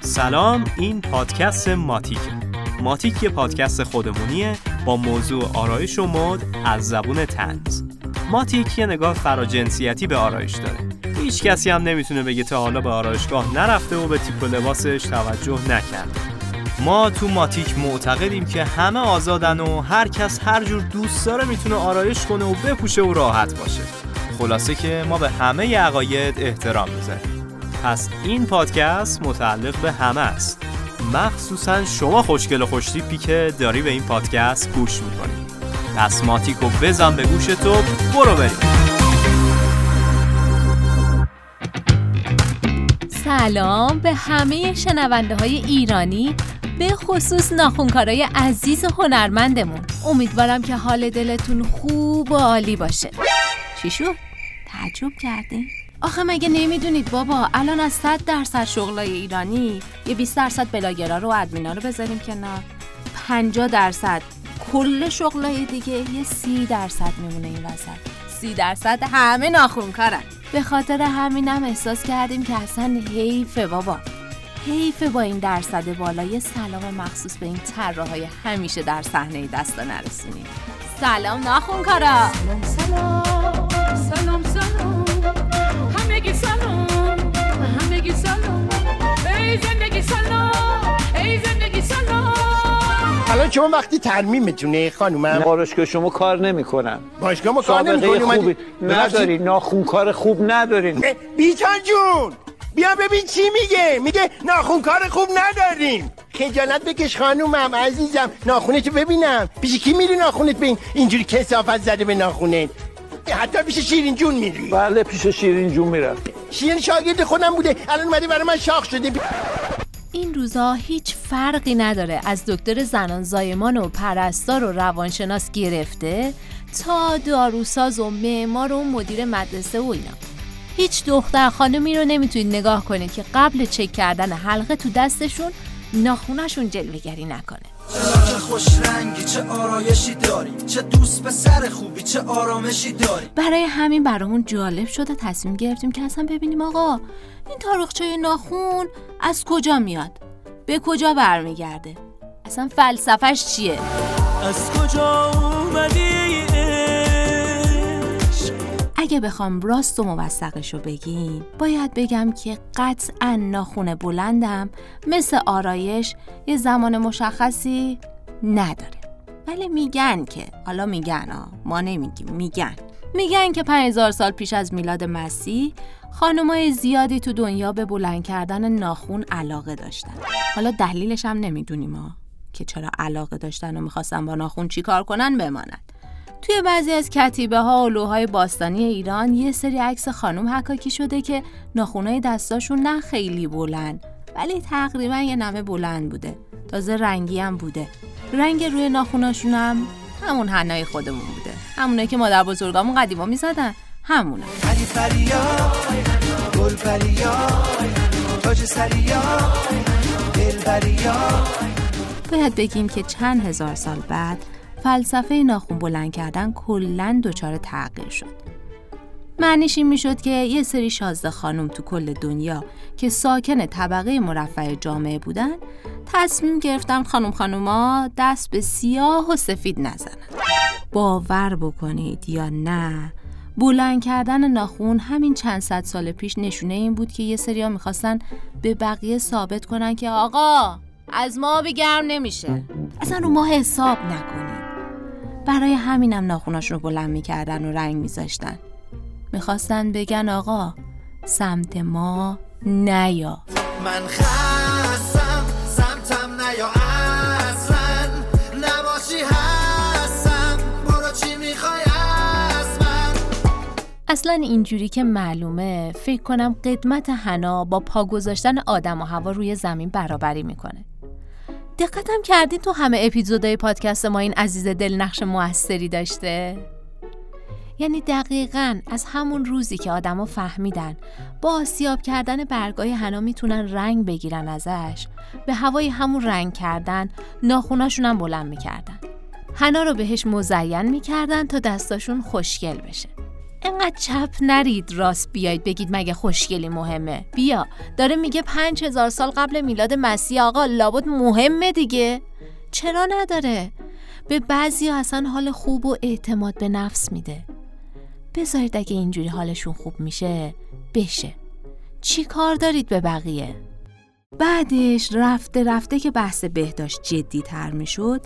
سلام این پادکست ماتیک. ماتیک یه پادکست خودمونیه با موضوع آرایش و مد از زبون تنز ماتیک یه نگاه فراجنسیتی به آرایش داره. هیچ کسی هم نمی‌تونه بگه تا حالا به آرایشگاه نرفته و به تیپ و لباسش توجه نکرده ما تو ماتیک معتقدیم که همه آزادن و هر کس هر جور دوست داره می‌تونه آرایش کنه و بپوشه و راحت باشه. خلاصه که ما به همه عقاید احترام می‌ذاریم. پس این پادکست متعلق به همه است. مخصوصا شما خوشگل و خوشتیپی که داری به این پادکست گوش می‌کنی. پس ماتیکو بزن به گوش تو برو بریم. سلام به همه شنونده های ایرانی به خصوص ناخونکارای عزیز هنرمندمون. امیدوارم که حال دلتون خوب و عالی باشه. چی شد؟ تعجب کردین؟ آخه مگه نمی‌دونید بابا الان از 100 درصد شغلای ایرانی یه 20 درصد بلاگرا رو و ادمینا رو بذاریم کنار. 50 درصد. کل شغلای دیگه یه 30 درصد میمونه این وسط. 30 درصد همه ناخونکارن. به خاطر همینم احساس کردیم که اصلا حیفه بابا. حیفه با این درصد بالا یه سلام مخصوص به این طراحای همیشه در صحنه دستا نرسونیم سلام ناخونکارا سلام سلام سلام. شما وقتی ترمیمتونه خانومم بارشگاه شما کار نمی‌کنن باشگاه ما کار نمی‌کنیم خوبی نداری ناخونکار خوب ندارین بیچان جون بیا ببین چی میگه. میگه ناخونکار خوب نداریم. خجالت بکش خانومم عزیزم. ناخونتو ببینم. پیش کی میری ناخونت ببین؟ اینجوری کسافت زده به ناخونت. حتی پیش شیرین جون میری. بله پیش شیرین جون میرم. شیرین شاگرد خودم بوده. الان اومده برای من شاخ شده. این روزا هیچ فرقی نداره از دکتر زنان زایمان و پرستار و روانشناس گرفته تا داروساز و معمار و مدیر مدرسه و اینا. هیچ دختر خانمی رو نمی‌تونید نگاه کنید که قبل چک کردن حلقه تو دستشون ناخونشون جلوگری نکنه. چه خوش رنگی چه آرایشی داری؟ چه دوست به سر خوبی چه آرامشی داری؟ برای همین برامون جالب شده تصمیم گرفتیم که اصلا ببینیم آقا این تاریخچه ناخون از کجا میاد؟ به کجا برمیگرده؟ اصلا فلسفش چیه؟ از کجا اومدی؟ اگه بخوام راست و موثقش رو بگیم باید بگم که قطعا ناخون بلندم مثل آرایش یه زمان مشخصی نداره. ولی میگن که حالا میگن ها ما نمیگیم میگن. میگن که 5000 سال پیش از میلاد مسیح خانمای زیادی تو دنیا به بلند کردن ناخون علاقه داشتن. حالا دلیلش هم نمی‌دونیم ها که چرا علاقه داشتن و می‌خواستن با ناخون چیکار کنن؟ بماند توی بعضی از کتیبه ها و لوهای باستانی ایران یه سری عکس خانم حکاکی شده که ناخونای دستاشون نه خیلی بلند ولی تقریبا یه نمه بلند بوده. تازه رنگی هم بوده. رنگ روی ناخوناشون هم همون حنای خودمون بوده. همونه که مادر بزرگامون قدیما می‌زدن. همونه باید بگیم که چند هزار سال بعد فلسفه ناخون بلند کردن کلا دچار تغییر شد. معنیش این می‌شد که یه سری شازده خانم تو کل دنیا که ساکن طبقه مرفع جامعه بودن تصمیم گرفتن خانم خانوما دست به سیاه و سفید نزنن. باور بکنید یا نه بلند کردن ناخون همین چند صد سال پیش نشونه این بود که یه سریا می‌خواستن به بقیه ثابت کنن که آقا از ما آبی گرم نمیشه اصلا رو ما حساب نکنید برای همینم ناخوناشون رو بلند می‌کردن و رنگ میذاشتن. می‌خواستن بگن آقا سمت ما نیا من خستم سمتم نیا اصلا. نباشی هستم برو چی می‌خوای از من اصلا اینجوری که معلومه فکر کنم قدمت حنا با پا گذاشتن آدم و هوا روی زمین برابری می‌کنه. دقتم کردین تو همه اپیزودهای پادکست ما این عزیز دل نقش موثری داشته؟ یعنی دقیقا از همون روزی که آدما فهمیدن با آسیاب کردن برگای حنا می‌تونن رنگ بگیرن ازش. به هوای همون رنگ کردن ناخوناشون هم بلند می‌کردن. حنا رو بهش مزین می‌کردن تا دستاشون خوشگل بشه. انقدر چپ نرید راست بیاید بگید مگه خوشگلی مهمه. بیا. داره میگه پنج هزار سال قبل میلاد مسیح آقا لابد مهمه دیگه. چرا نداره؟ به بعضی اصلا حال خوب و اعتماد به نفس میده. بذارید اگه اینجوری حالشون خوب میشه بشه. چی کار دارید به بقیه؟ بعدش رفته رفته که بحث بهداشت جدی تر می‌شد.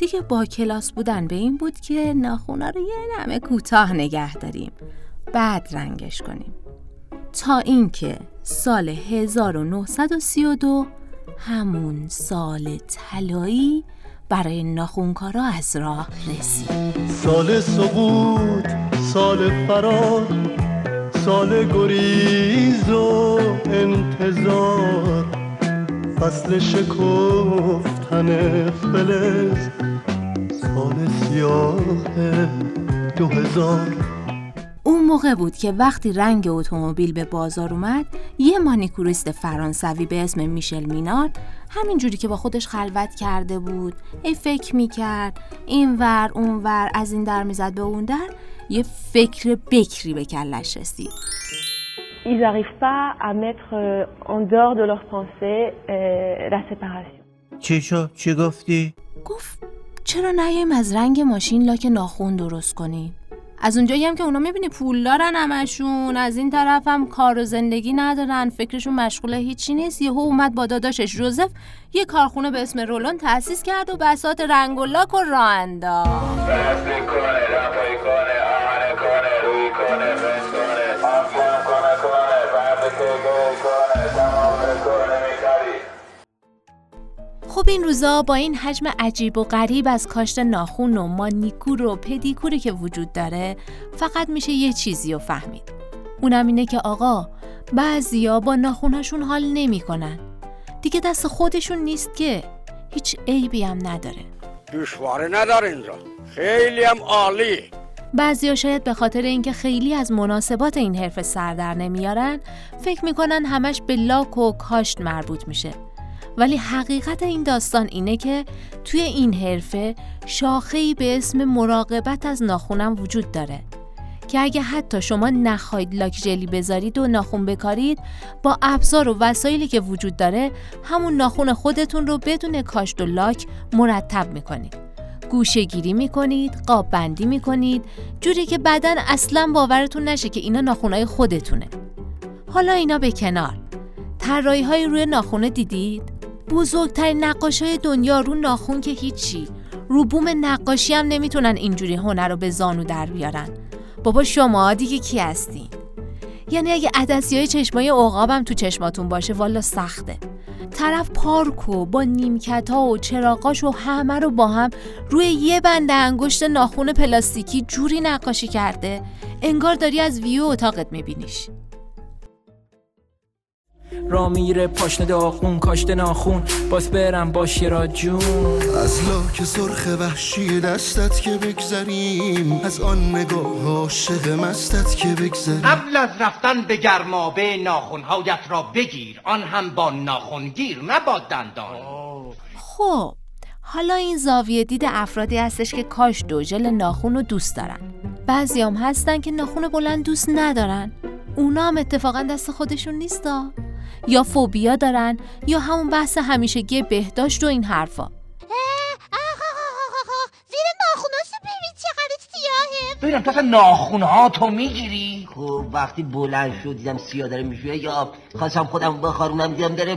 دیگه با کلاس بودن به این بود که ناخونا رو یه نمه کوتاه نگه داریم. بعد رنگش کنیم. تا اینکه سال 1932 همون سال طلایی برای ناخونکارا از راه رسید سال سقوط سال فرار سال گریز و انتظار. فصل شکفتن فلز سال سیاه دو هزار اون موقع بود که وقتی رنگ اتومبیل به بازار اومد یه مانیکوریست فرانسوی به اسم میشل مینارد همینجوری که با خودش خلوت کرده بود ای فکر می‌کرد این ور اون ور از این در می‌زد به اون در یه فکر بکری به کلش رسید ils n'arrivent pas à mettre euh, en dehors de leur pensée euh, la séparation. چی شد؟ چی گفتی؟ گفت چرا نیایم از رنگ ماشین لاک ناخون درست کنیم؟ از اونجایی هم که اونا می‌بینی پول دارن همشون از این طرف هم کار و زندگی ندارن فکرشون مشغول هیچی نیست. یهو اومد با داداشش جوزف یه کارخونه به اسم رولون تأسیس کرد و بسات رنگ و لاک و راه انداخت خب این روزا. با این حجم عجیب و غریب از کاشت ناخون و مانیکور و پدیکوری که وجود داره فقط میشه یه چیزی رو فهمید. اونم اینه که آقا بعضیا با ناخوناشون حال نمی‌کنن. دیگه دست خودشون نیست که. هیچ عیبی هم نداره. دشواره نداره اینجا خیلی هم عالی. بعضیا شاید به خاطر اینکه خیلی از مناسبات این حرف سر در نمیارن فکر می‌کنن همش به لاک و کاشت مربوط میشه. ولی حقیقت این داستان اینه که توی این حرفه شاخه‌ای به اسم مراقبت از ناخونم وجود داره. که اگه حتی شما نخواهید لاک جلی بذارید و ناخون بکارید با ابزار و وسایلی که وجود داره همون ناخون خودتون رو بدون کاشت و لاک مرتب می‌کنید. گوشه گیری می‌کنید قاب بندی می‌کنید جوری که بعدا اصلا باورتون نشه که اینا ناخونای خودتونه. حالا اینا به کنار. طراحی روی ناخونه دیدید؟ بزرگترین نقاش های دنیا رو ناخون که هیچی. رو بوم نقاشی هم نمی‌تونن اینجوری هنر رو به زانو در بیارن. بابا شما دیگه کی هستین یعنی اگه عدسی های چشمای عقابم تو چشماتون باشه والا سخته. طرف پارکو با نیمکت ها و چراغاش و همه رو با هم روی یه بند انگشت ناخون پلاستیکی جوری نقاشی کرده انگار داری از ویو اتاقت میبینیش. را میره پاشنه داخون کاشته ناخون. باز برم با شیرا جون. از لاک سرخ وحشی دستت که بگذریم. از آن نگاه عاشق مستت که بگذریم. قبل از رفتن به گرمابه ناخونهایت را بگیر. آن هم با ناخونگیر نه با دندان. خب حالا این زاویه دید افرادی هستش که کاش دو ژل ناخون رو دوست دارن. بعضیام هستن که ناخون بلند دوست ندارن. اونا هم اتفاقا دست خودشون نیستا. یا فوبیا دارن یا همون بحث همیشگی بهداشت و این حرفا. زیر ناخوناشو ببین چقدر سیاهه. ببینم تو اصلا ناخونها تو می‌گیری. خب وقتی بلند شد دیدم سیاه داره می‌شوه یا خواستم خودم بخارونم دیدم داره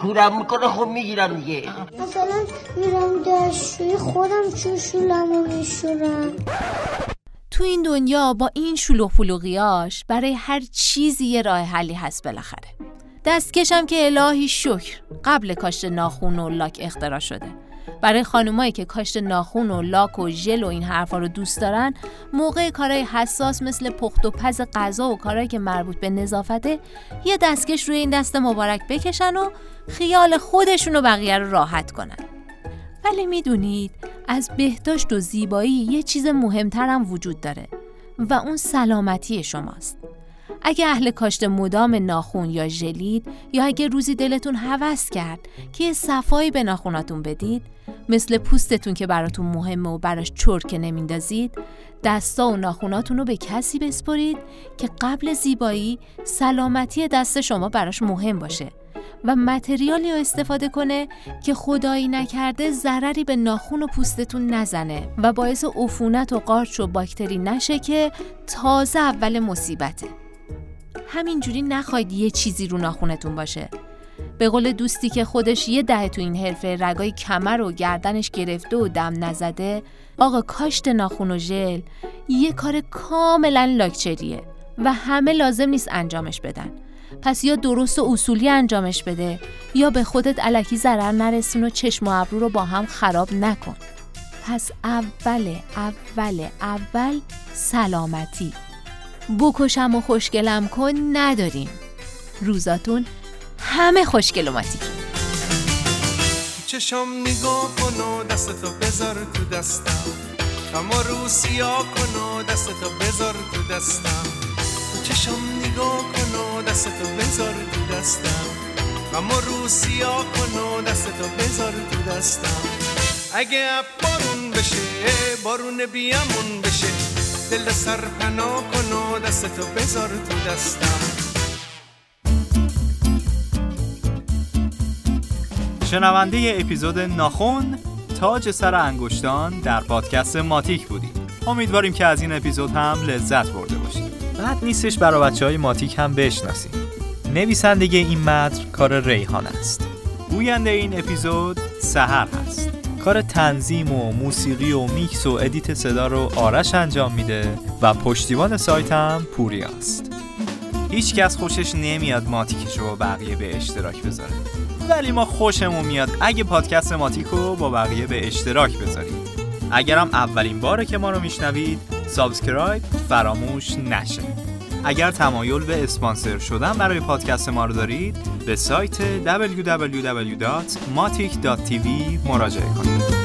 کورم می‌کنه خب می‌گیرم دیگه. مثلا میرم دستشوی خودم چشولمو میشورم. تو این دنیا با این شلوغ پلوغیاش برای هر چیزی یه راه حلی هست بالاخره. دستکشم که الهی شکر قبل کاشت ناخون و لاک اختراع شده برای خانمایی که کاشت ناخون و لاک و ژل و این حرفا رو دوست دارن موقع کارهای حساس مثل پخت و پز غذا و کارهایی که مربوط به نظافته یه دستکش روی این دست مبارک بکشن و خیال خودشون و بقیه رو راحت کنن ولی می‌دونید از بهداشت و زیبایی یه چیز مهمتر هم وجود داره و اون سلامتی شماست. اگه اهل کاشت مدام ناخون یا ژلید یا اگه روزی دلتون هوس کرد که یه صفایی به ناخوناتون بدید مثل پوستتون که براتون مهمه و براش چرک نمیندازید دستا و ناخوناتون رو به کسی بسپرید که قبل زیبایی سلامتی دست شما براش مهم باشه و متریالی رو استفاده کنه که خدایی نکرده ضرری به ناخون و پوستتون نزنه و باعث عفونت و قارچ و باکتری نشه که تازه اول مصیبته. همینجوری نخواید یه چیزی رو ناخونتون باشه. به قول دوستی که خودش یه ده تو این حرفه رگای کمر و گردنش گرفته و دم نزده آقا کاشت ناخون و ژل یه کار کاملا لاکچریه و همه لازم نیست انجامش بدن. پس یا درست و اصولی انجامش بده یا به خودت علکی ضرر نرسون و چشم و ابرو رو با هم خراب نکن. پس اول اول اول سلامتی. بکشم و خوشگلم کن نداریم. روزاتون همه خوشگلوماتیک چشم نگاه کن و دستتو بذار تو دستم. اما رو سیاه کن و دستتو بذار تو دستم. چشم نگاه کن و دستتو بذار تو دستم. اما رو سیاه کن و دستتو بذار تو دستم. اگه بارون بشه بارون بیامون بشه. دل سر پناه کن و دستتو بذار تو دستم شنونده اپیزود ناخون تاج سر انگشتان در پادکست ماتیک بودیم. امیدواریم که از این اپیزود هم لذت برده باشید. بد نیستش برای بچه های ماتیک هم بشناسیم. نویسندگی این متن کار ریحان است. گوینده این اپیزود سحر هست. کار تنظیم و موسیقی و میکس و edit صدا رو آرش انجام میده و پشتیبان سایت هم پوریاست هیچ کس خوشش نمیاد ماتیکش رو با بقیه به اشتراک بذاره. ولی ما خوشمون میاد اگه پادکست ماتیکو با بقیه به اشتراک بذارید. اگرم اولین باره که ما رو میشنوید subscribe فراموش نشه. اگر تمایل به اسپانسر شدن برای پادکست ما رو دارید به سایت www.matic.tv مراجعه کنید.